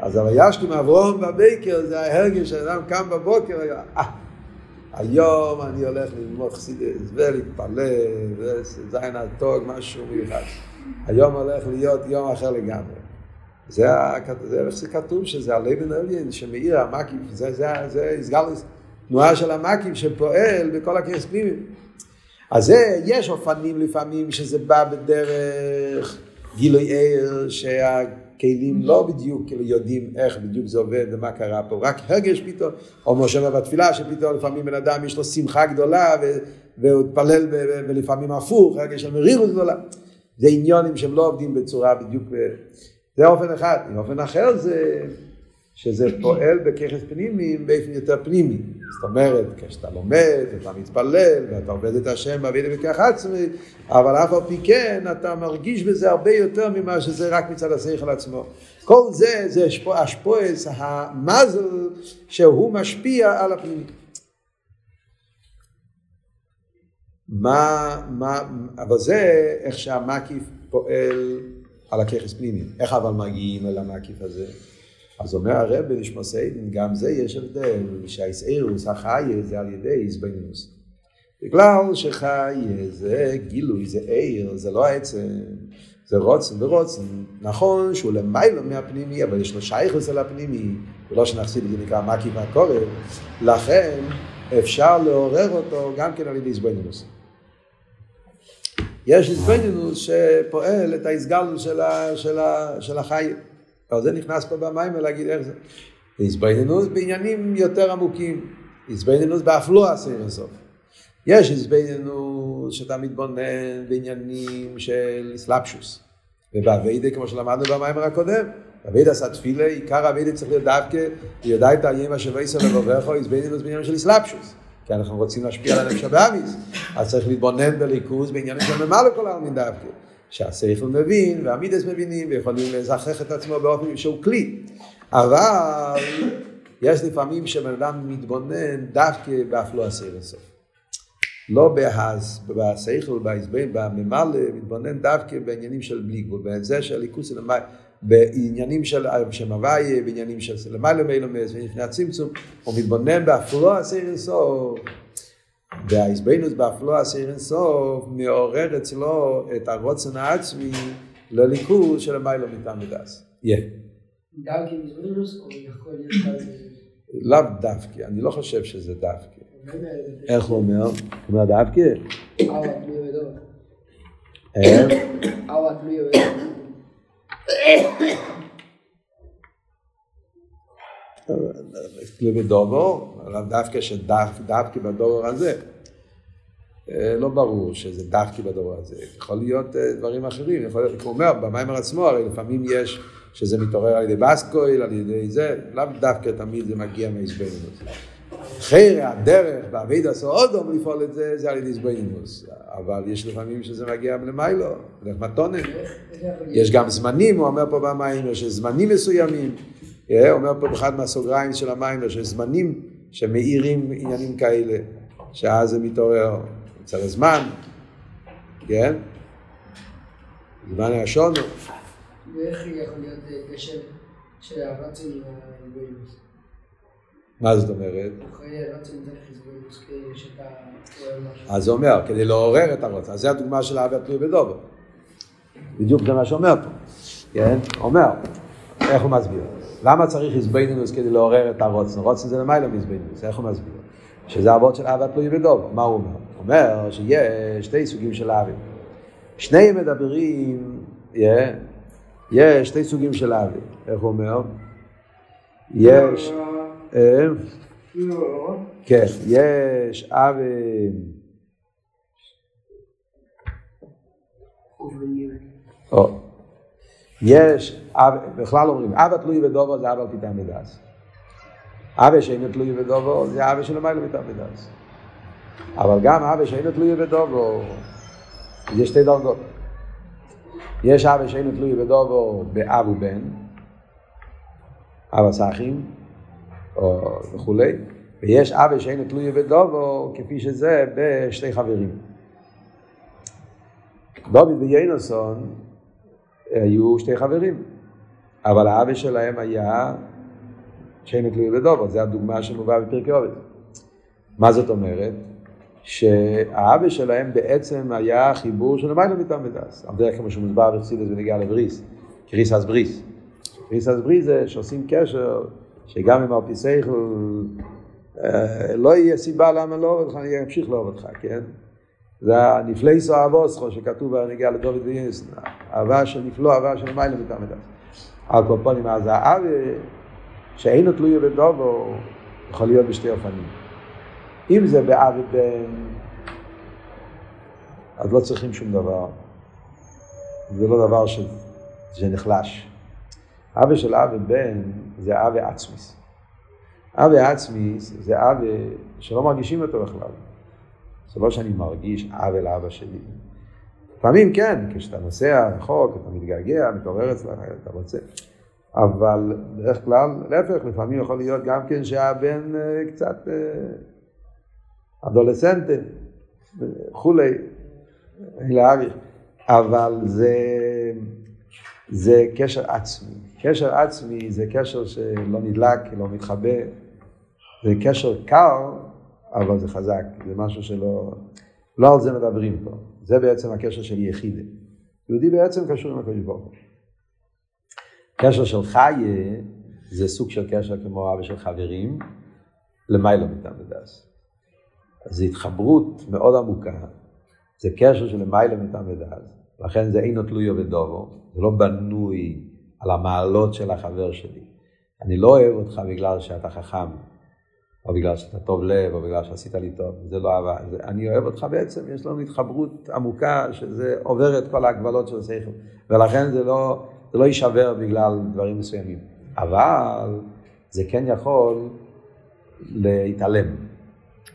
Speaker 1: אז הוישכם אברום בבייקר זה ההרגש שאדם קם בבוקר, אה, היום אני הולך ללמוד חסידס ולהתפלל, וזין הטוג, משהו מיוחד. היום הולך להיות יום אחר לגמרי. זה, איך זה כתוב, שזה הלבן עליין שמאיר המקיף, זה, זה, זה הסגלוס, תנועה של המקיף שפועל בכל הכס פנימיים. אז זה, יש אופנים לפעמים שזה בא בדרך גילוי ער, שהכלים לא בדיוק כאילו יודעים איך בדיוק זה עובד ומה קרה פה, רק הרגש פתאום, או שאומר בתפילה, שפתאום לפעמים בן אדם יש לו שמחה גדולה והוא התפלל ולפעמים הפוך, הרגש של מרירות גדולה. זה עניונים שהם לא עובדים בצורה בדיוק, זה אופן אחד. אופן אחר זה שזה פועל בככס פנימי באופן יותר פנימי. זאת אומרת, כשאתה לומד, אתה מתפלל, ואתה עובד את השם בעבידה בכך עצמי, אבל אף על פי כן אתה מרגיש בזה הרבה יותר ממה שזה רק מצד השכל עצמו. כל זה, זה השפועס, המזל שהוא משפיע על הפנימי. מה, מה, אבל זה איך שהמקיף פועל על הככס פנימי. איך אבל מגיעים אל המקיף הזה? אז אומר הרב בנשמע סיידן, גם זה יש הבדל, שהאיסאירוס, החיה, זה על ידי איזבנינוס. בגלל שחיה זה גילוי, זה עיר, זה לא עצם, זה רוצן ורוצן. נכון שהוא למיילו מהפנימי, אבל יש לו שייכוס אל הפנימי, ולא שנחסיד את זה נקרא מקי והקורב, לכן אפשר לעורר אותו גם כן על ידי איזבנינוס. יש איזבנינוס שפועל את ההסגלות של, של, של החיה. אבל זה נכנס פה במים ולהגיד איך זה. איזבנינוס בעניינים יותר עמוקים. איזבנינוס באף לא עשה אינסוף. יש איזבנינוס שאתה מתבונן בעניינים של אסלאפשוס. ובאביידה, כמו שלמדנו במיימר הקודם, אביידה עשה תפילה, עיקר אביידה צריך להיות דווקא, ידע את האיים אשר ויסר לבובכו, איזבנינוס בעניינים של אסלאפשוס. כי אנחנו רוצים להשפיע על הנפש הבאמיס. אז צריך להתבונן בליכוז בעניינים של ממלא כל העלמין דווקא. שהשכל מבין והמידס מבינים ויכולים לזכח את עצמו באופן שהוא כלי. אבל יש לפעמים שבן אדם מתבונן דווקא באף לא עשה לסוף. לא בהז, בשכל, בהסבין, בממלא, מתבונן דווקא בעניינים של בלי גבול, בזה של ליכוס ולמעלה, בעניינים של שם הוויה, בעניינים של למעלה מילומס, ולפני הצמצום, הוא מתבונן באף לא עשה לסוף. והאיזבנוס באפלו אסיר אינסוף מעורר אצלו את הרוצן העצמי לליכוז של המיילו מטעם
Speaker 3: או יכול להיות גם...
Speaker 1: לאו דווקא, אני לא חושב שזה דווקא. איך הוא אומר? הוא אומר דווקא?
Speaker 3: אבא תלוי בדור.
Speaker 1: אה?
Speaker 3: אבא תלוי בדור.
Speaker 1: בדובו, דווקא שדווקא בדובר הזה. אה, לא ברור שזה דווקא בדבר הזה, יכול להיות אה, דברים אחרים, יכול להיות, הוא אומר, במיימר עצמו, הרי לפעמים יש שזה מתעורר על ידי בסקויל, על ידי זה, לאו דווקא תמיד זה מגיע מהזבנינוס. חייר הדרך בעביד עשו אודום לפעול את זה, זה על ידי זבנינוס, אבל יש לפעמים שזה מגיע למיילו, דרך מתונן. יש גם זמנים, הוא אומר פה במיימר, שזמנים מסוימים, אה, הוא אומר פה באחד מהסוגריים של המיימר, שיש זמנים שמאירים עניינים כאלה, שאז זה מתעורר. אצל הזמן, כן? זמן השונו.
Speaker 3: ואיך יכול להיות קשר של הרצון עם ההתבוננות?
Speaker 1: מה זאת אומרת?
Speaker 3: משהו.
Speaker 1: אז זה אומר, כדי לעורר את הרוצן, אז זה הדוגמה של אהבה תלוי בדובר. בדיוק זה מה שאומר פה, כן? אומר, איך הוא מסביר? למה צריך איזבנינוס כדי לעורר את הרוצן? רוצן זה למעלה מאיזבנינוס, איך הוא מסביר? שזה אבות של אהבה תלוי בדוב. מה הוא אומר? הוא אומר שיש שתי סוגים של אהבה. שניהם מדברים, yeah, יש שתי סוגים של אהבה. איך הוא אומר? יש,
Speaker 3: לא.
Speaker 1: כן, יש אהבה, או, יש, בכלל אומרים, אבא תלוי בדובו זה אבא על פיתם ודס. אבא שאינו תלוי בדובו זה אבא שלא מיילו פיתם ודס. אבל גם אבא שאינו תלוי בדובו, יש שתי דרגות. יש אבא שאינו תלוי בדובו באב ובן, אבא סאחים, או וכולי, ויש אבא שאינו תלוי בדובו כפי שזה בשתי חברים. דוד ויינוסון היו שתי חברים, אבל האבא שלהם היה שאינו תלוי בדובו, זו הדוגמה שמובאה בפרקי עובד. מה זאת אומרת? שהאבא שלהם בעצם היה חיבור של מטעם ודס, על דרך כמו שמוסבר בחסידס בנגיעה לבריס, קריס אז בריס. קריס אז בריס זה שעושים קשר, שגם אם על פי אה, לא יהיה סיבה למה לא אוהב אותך, אני אמשיך לאהוב אותך, כן? זה הנפלאי סו אבוסכו שכתוב בנגיעה לדוד וינסן, אהבה של נפלא, אהבה של מטעם ודס. על כל פנים, אז האבא שאינו תלוי בדובו יכול להיות בשתי אופנים. אם זה באב ובן, אז לא צריכים שום דבר. זה לא דבר. שנחלש. אבא של אב ובן זה אב עצמיס. אב עצמיס זה אב שלא מרגישים אותו בכלל. זה לא שאני מרגיש אב אל אבא שלי. לפעמים כן, כשאתה נוסע רחוק, אתה מתגעגע, מתעורר אצלך, אתה רוצה. אבל בדרך כלל, להפך, לפעמים יכול להיות גם כן שהבן אה, קצת... אה, אדולסנטה, וכולי, להאריך, אבל זה, זה קשר עצמי. קשר עצמי זה קשר שלא נדלק, לא מתחבא, זה קשר קר, אבל זה חזק, זה משהו שלא, לא על זה מדברים פה. זה בעצם הקשר של יחידה. יהודי בעצם קשור עם הקדוש ברוך. קשר של חיה זה סוג של קשר כמו אבא של חברים, למיילא מטעם ודס. זו התחברות מאוד עמוקה, זה קשר של למעלה מטעם לכן זה אינו תלויו בדובו, זה לא בנוי על המעלות של החבר שלי. אני לא אוהב אותך בגלל שאתה חכם, או בגלל שאתה טוב לב, או בגלל שעשית לי טוב, זה לא אהבה. זה, אני אוהב אותך בעצם, יש לנו התחברות עמוקה שזה עובר את כל ההגבלות של השכל, ולכן זה לא, זה לא יישבר בגלל דברים מסוימים. אבל זה כן יכול להתעלם.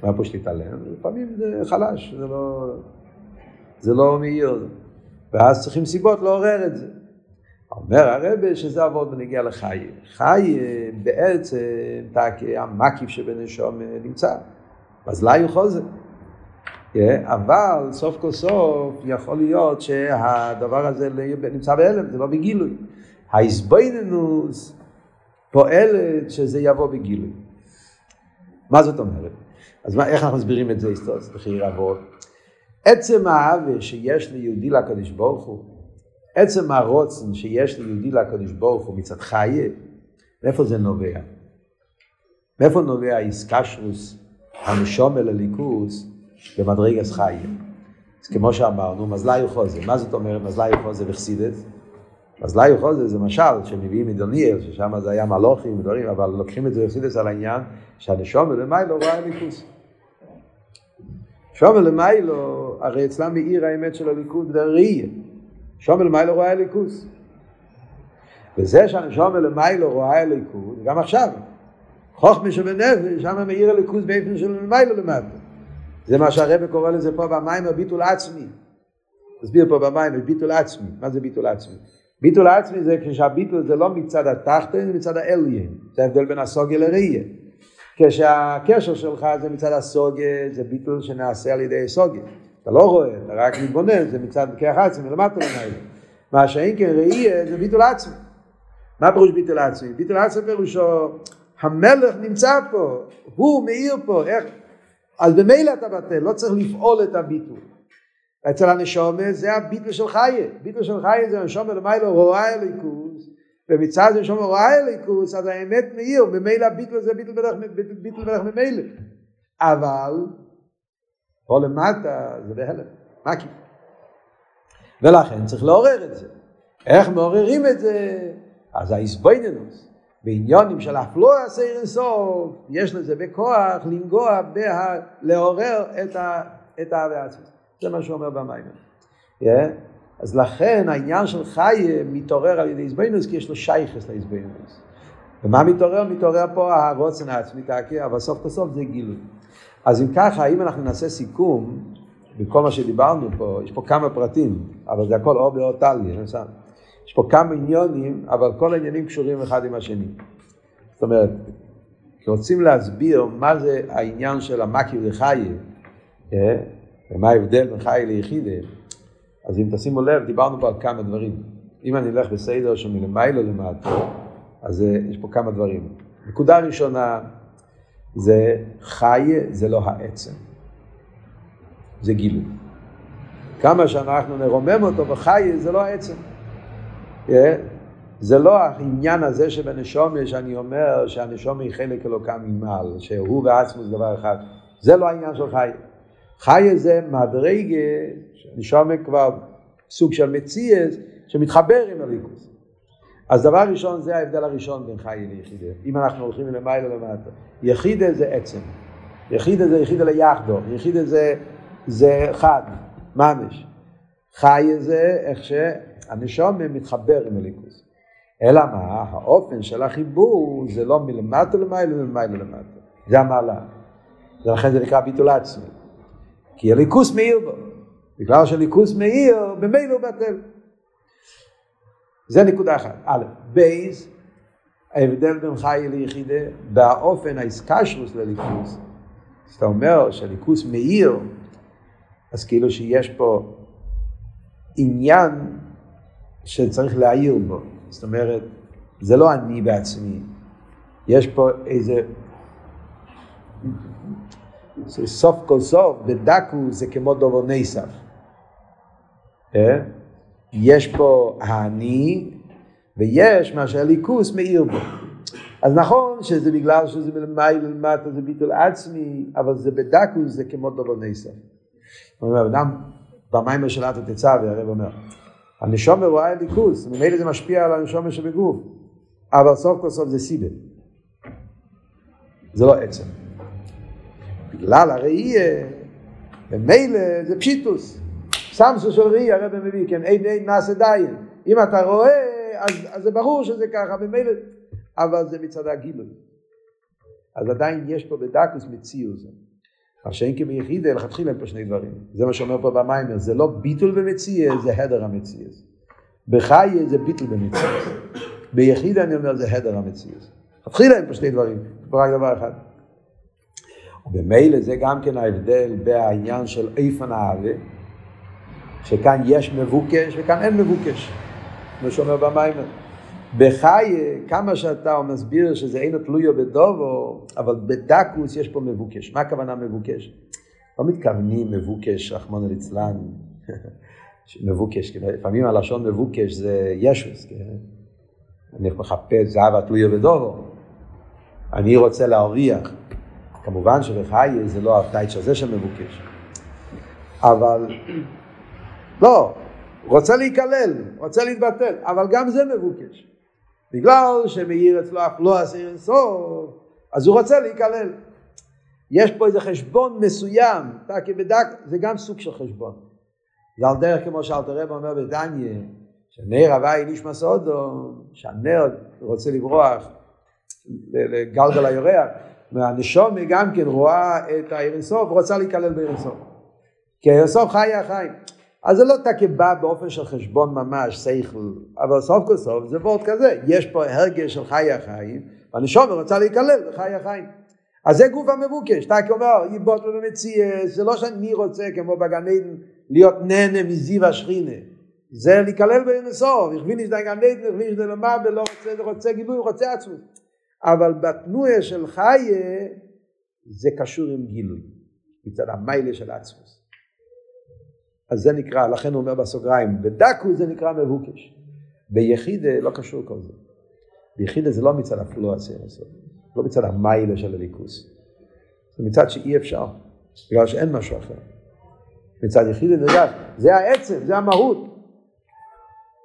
Speaker 1: מה פה שתתעלם? לפעמים זה חלש, זה לא, זה לא מאיר, ואז צריכים סיבות לעורר את זה. אומר הרבה שזה עבוד בנגיע לחי. חי בעצם, המקיף שבנשום נמצא, אז לא יוכל זה. אבל סוף כל סוף יכול להיות שהדבר הזה נמצא בהלם, זה לא בגילוי. ההסבויננוס פועלת שזה יבוא בגילוי. מה זאת אומרת? אז מה, איך אנחנו מסבירים את זה עבוד. עצם העוול שיש ליהודי לקדוש ברוך הוא, עצם הרוצן שיש ליהודי לקדוש ברוך הוא מצד חיה, מאיפה זה נובע? מאיפה נובע איסקשרוס הנשומר לליכוס במדרגס חיה? אז כמו שאמרנו, מזלי חוזה. מה זאת אומרת מזלי חוזה וחסידס? מזלי חוזה זה משל שמביאים מדוניאל, ששם זה היה מלוכים ודברים, אבל לוקחים את זה בחסידס על העניין שהנשומר למיילו רואה ליכוס. שומר למיילו, הרי אצלם מאיר האמת של הליכוד והראייה. שומר למיילו רואה הליכוס. וזה שהנשומר למיילו רואה הליכוד, גם עכשיו, חוכמה שבנפש, שם מאיר הליכוז באופן של למיילו למטה. זה מה שהרבא קורא לזה פה במים, ביטול עצמי. תסביר פה במים, ביטול עצמי. מה זה ביטול עצמי? ביטול עצמי זה כשהביטול זה לא מצד התחתן, זה מצד האליין. זה ההבדל בין הסוגיה לראייה. כשהקשר שלך זה מצד הסוגיה, זה ביטול שנעשה על ידי סוגיה. אתה לא רואה, אתה רק מתבונן, זה מצד כיח עצמי, למטה למעלה. מה שאין כן ראייה זה ביטול עצמי. מה פירוש ביטול עצמי? ביטול עצמי פירושו, המלך נמצא פה, הוא מאיר פה, איך? אז במילא אתה בטל, לא צריך לפעול את הביטול. אצל הנשומה זה הביטול של חיה. ביטול של חיה זה הנשומה למיילו רואה אליקוס, ומצד זה שומר רואה אליקוס, אז האמת מאיר, ממילא ביטל זה ביטל בדרך ממילא. אבל, פה למטה זה בהלם, מקי. ולכן צריך לעורר את זה. איך מעוררים את זה? אז האיסבויננוס, בעניונים של אפלואה סייר אינסוף, יש לזה בכוח לנגוע, בה, לעורר את, ה, את האהבה עצמית. זה מה שהוא אומר במים. Yeah. אז לכן העניין של חי מתעורר על ידי איזבנינוס, כי יש לו שייכס לאיזבנינוס. ומה מתעורר? מתעורר פה הרוצן העצמי, אבל סוף כל זה גילוי. אז אם ככה, אם אנחנו נעשה סיכום, בכל מה שדיברנו פה, יש פה כמה פרטים, אבל זה הכל אור באור טלי, יש פה כמה עניונים, אבל כל העניינים קשורים אחד עם השני. זאת אומרת, רוצים להסביר מה זה העניין של המקי וחי, אה? ומה ההבדל בין חי ליחידה, אז אם תשימו לב, דיברנו פה על כמה דברים. אם אני אלך בסדר שמלמעלה למטה, אז אה, יש פה כמה דברים. נקודה ראשונה, זה חי, זה לא העצם. זה גילוי. כמה שאנחנו נרומם אותו וחי, זה לא העצם. Yeah. זה לא העניין הזה שבנשומה שאני אומר שהנשומה היא חלק אלוקם ממעל, שהוא ועצמו זה דבר אחד. זה לא העניין של חי. חי זה מדרגה, נשומה כבר סוג של מציאס, שמתחבר עם הליכוס. אז דבר ראשון זה ההבדל הראשון בין חי ליחידה. אם אנחנו הולכים מלמעלה למטה. יחידה זה עצם. יחידה זה יחידה ליחדו. יחידה זה, זה חד, ממש. חי זה איך שהנשום מתחבר עם הליכוס. אלא מה? האופן של החיבור זה לא מלמטה למעלה ומלמעלה למטה. זה המעלה. ולכן זה נקרא ביטול עצמי. כי הליכוס מאיר בו. בגלל שהליכוס מאיר, במילא הוא בטל. זה נקודה אחת. א', בייז, ההבדל בין חי ליחידה, באופן האיסקשרוס לליכוס. אז אתה אומר שהליכוס מאיר, אז כאילו שיש פה עניין שצריך להעיר בו. זאת אומרת, זה לא אני בעצמי. יש פה איזה... סוף כל סוף, בדקו זה כמו דובר נסף. אה? יש פה האני, ויש מה שהליכוס מאיר בו. אז נכון שזה בגלל שזה מלמעלה למטה זה ביטול עצמי, אבל זה בדקוס זה כמו. הוא אומר, אדם במים של עתו תצווה, הרב אומר, הנשומה רואה ליכוס, ממילא זה משפיע על הנשומה שבגוף, אבל סוף כל סוף זה סיבל. זה לא עצם. בגלל הראייה, ממילא זה פשיטוס. סמסו של ראי הרב מביא, כן, אין אין נעשה דיין. אם אתה רואה, אז, אז זה ברור שזה ככה, ממילא, אבל זה מצד הגילוי. אז עדיין יש פה בדקוס מציאוס. מה שאין כביחידה, לכתחילה הם פה שני דברים. זה מה שאומר פה במיימר, זה לא ביטול במציאס, זה הדר המציאס. בחיי זה ביטול במציאס. ביחידה אני אומר, זה הדר המציאס. לכתחילה הם פה שני דברים, רק דבר אחד. ובמילא זה גם כן ההבדל בעניין של איפן האווה. שכאן יש מבוקש וכאן אין מבוקש, כמו שאומר במיימר. בחיי, כמה שאתה מסביר שזה אינו תלויו בדובו, אבל בדקוס יש פה מבוקש. מה הכוונה מבוקש? לא מתכוונים מבוקש, רחמון ליצלן, מבוקש, לפעמים הלשון מבוקש זה ישוס, כן? אני מחפש זהב התלויו בדובו, אני רוצה להרוויח. כמובן שבחיי זה לא הטייץ' הזה שמבוקש, אבל לא, רוצה להיכלל, רוצה להתבטל, אבל גם זה מבוקש. בגלל שמאיר אצלו אף לא אסיר אינסוף, אז הוא רוצה להיכלל. יש פה איזה חשבון מסוים, תקי בדק, זה גם סוג של חשבון. זה על דרך כמו שאלתר רב אומר בדניה, שנר הוואי נשמע סודו, שהנר רוצה לברוח לגלגל היורח, והנשומי גם כן רואה את האירנסוף ורוצה להיכלל באירנסוף. כי האירנסוף חי החיים. אז זה לא תקה בא באופן של חשבון ממש, שכל, אבל סוף כל סוף זה וורט כזה, יש פה הרגש של חיי החיים, והנשומר רוצה להיכלל בחיי החיים. אז זה גוף המבוקש, תקה אומר, יבוט לו במציאה, זה לא שאני רוצה כמו בגן עדן להיות נהנה מזיו השכינה, זה להיכלל באינסוף, הכווין יש די גן עדן, הכווין יש די למעלה, לא רוצה, רוצה גילוי, רוצה עצמות. אבל בתנועה של חיה, זה קשור עם גילוי, מצד המיילה של עצמוס. אז זה נקרא, לכן הוא אומר בסוגריים, בדקו זה נקרא מבוקש. ביחיד לא קשור כל זה. ויחידה זה לא מצד הפלואציה לעשות, לא מצד המיילה של הליכוס, זה מצד שאי אפשר, בגלל שאין משהו אחר. מצד יחידה זה, זה העצם, זה המהות.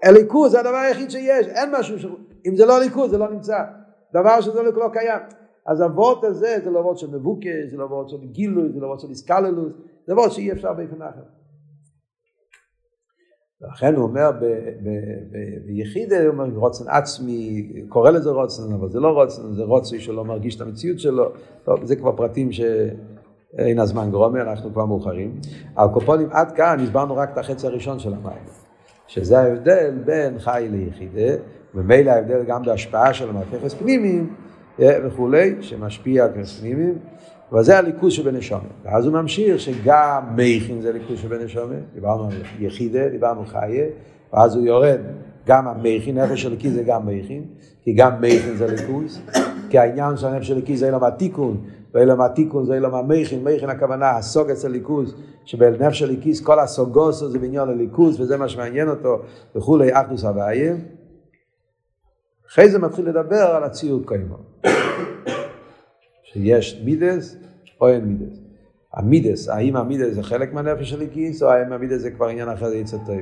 Speaker 1: הליכוז זה הדבר היחיד שיש, אין משהו, ש... אם זה לא ליכוז זה לא נמצא, דבר שזה לא, לא קיים. אז הוורט הזה זה לא וורט של מבוקש, זה לא וורט של גילוי, זה לא וורט של איסקללוס, זה וורט שאי אפשר באופן אחר. ולכן הוא אומר ביחיד, הוא אומר רוצן עצמי, קורא לזה רוצן, אבל זה לא רוצן, זה רוצי שלא מרגיש את המציאות שלו, טוב, זה כבר פרטים שאין הזמן גרומי, אנחנו כבר מאוחרים. על קופונים עד כאן הסברנו רק את החצי הראשון של המים, שזה ההבדל בין חי ליחידה, ומילא ההבדל גם בהשפעה של המערכת פנימיים וכולי, שמשפיע על פנימיים. אבל זה הליכוז שבנשומת. ואז הוא ממשיך שגם מייכין זה ליכוז שבנשומת, דיברנו על יחידה, דיברנו חיה, ואז הוא יורד, גם המייכין, נפש הליקי זה גם מייכין, כי גם מייכין זה ליכוז, כי העניין של הנפש הליקי זה אילם התיקון, ואילם התיקון זה אילם המייכין, מייכין הכוונה, הסוג אצל ליכוז, שבנפש הליקיס כל הסוגוס זה בעניין הליכוז, וזה מה שמעניין אותו, וכולי, אחדוס הוויה. אחרי זה מתחיל לדבר על הציור קיימו. שיש מידס או אין מידס. המידס, האם המידס זה חלק מהנפש של הליקיס, או האם המידס זה כבר עניין אחר, יצא טוב.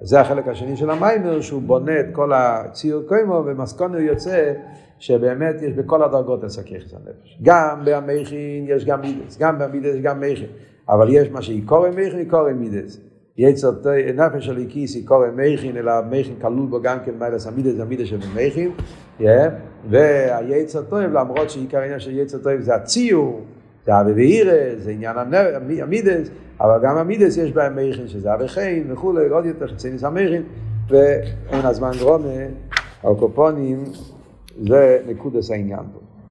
Speaker 1: זה החלק השני של המיימר, שהוא בונה את כל הציור קוימו, ומסקונו יוצא שבאמת יש בכל הדרגות הסכיחס הנפש. גם במכין יש גם מידס, גם במידס יש גם מכין, אבל יש מה שיקורא מכין, יקורא מידס. יצר נפש הליקיס יקורא מכין, אלא מכין כלול בו גם כן מיילס המידס, המידס של מכין, והיצר טוב, למרות שעיקר העניין של יצר טוב זה הציור, זה אבי ואירא, זה עניין המידס, אבל גם המידס יש בהם מכין, שזה אבי חין וכולי, עוד יותר חצי ניס המכין, ואין הזמן גרומה, הקופונים, זה נקודס העניין פה.